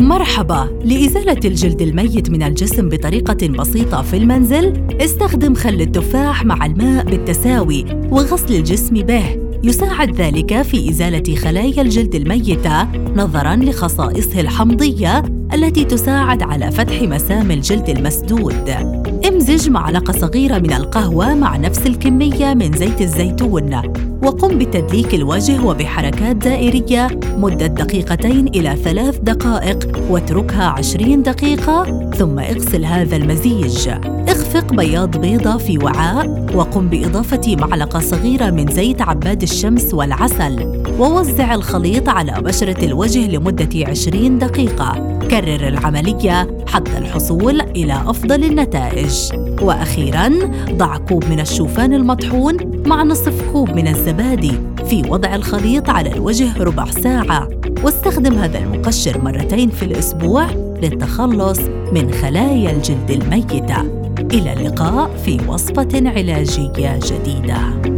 مرحبا لإزالة الجلد الميت من الجسم بطريقة بسيطة في المنزل استخدم خل التفاح مع الماء بالتساوي وغسل الجسم به يساعد ذلك في إزالة خلايا الجلد الميتة نظراً لخصائصه الحمضية التي تساعد على فتح مسام الجلد المسدود. امزج معلقة صغيرة من القهوة مع نفس الكمية من زيت الزيتون. وقم بتدليك الوجه وبحركات دائرية مدة دقيقتين إلى ثلاث دقائق واتركها عشرين دقيقة ثم اغسل هذا المزيج. اخفق بياض بيضة في وعاء وقم بإضافة معلقة صغيرة من زيت عباد الشمس والعسل. ووزع الخليط على بشرة الوجه لمدة 20 دقيقة. كرر العملية حتى الحصول إلى أفضل النتائج. وأخيراً ضع كوب من الشوفان المطحون مع نصف كوب من الزبادي في وضع الخليط على الوجه ربع ساعة. واستخدم هذا المقشر مرتين في الأسبوع للتخلص من خلايا الجلد الميتة. إلى اللقاء في وصفة علاجية جديدة.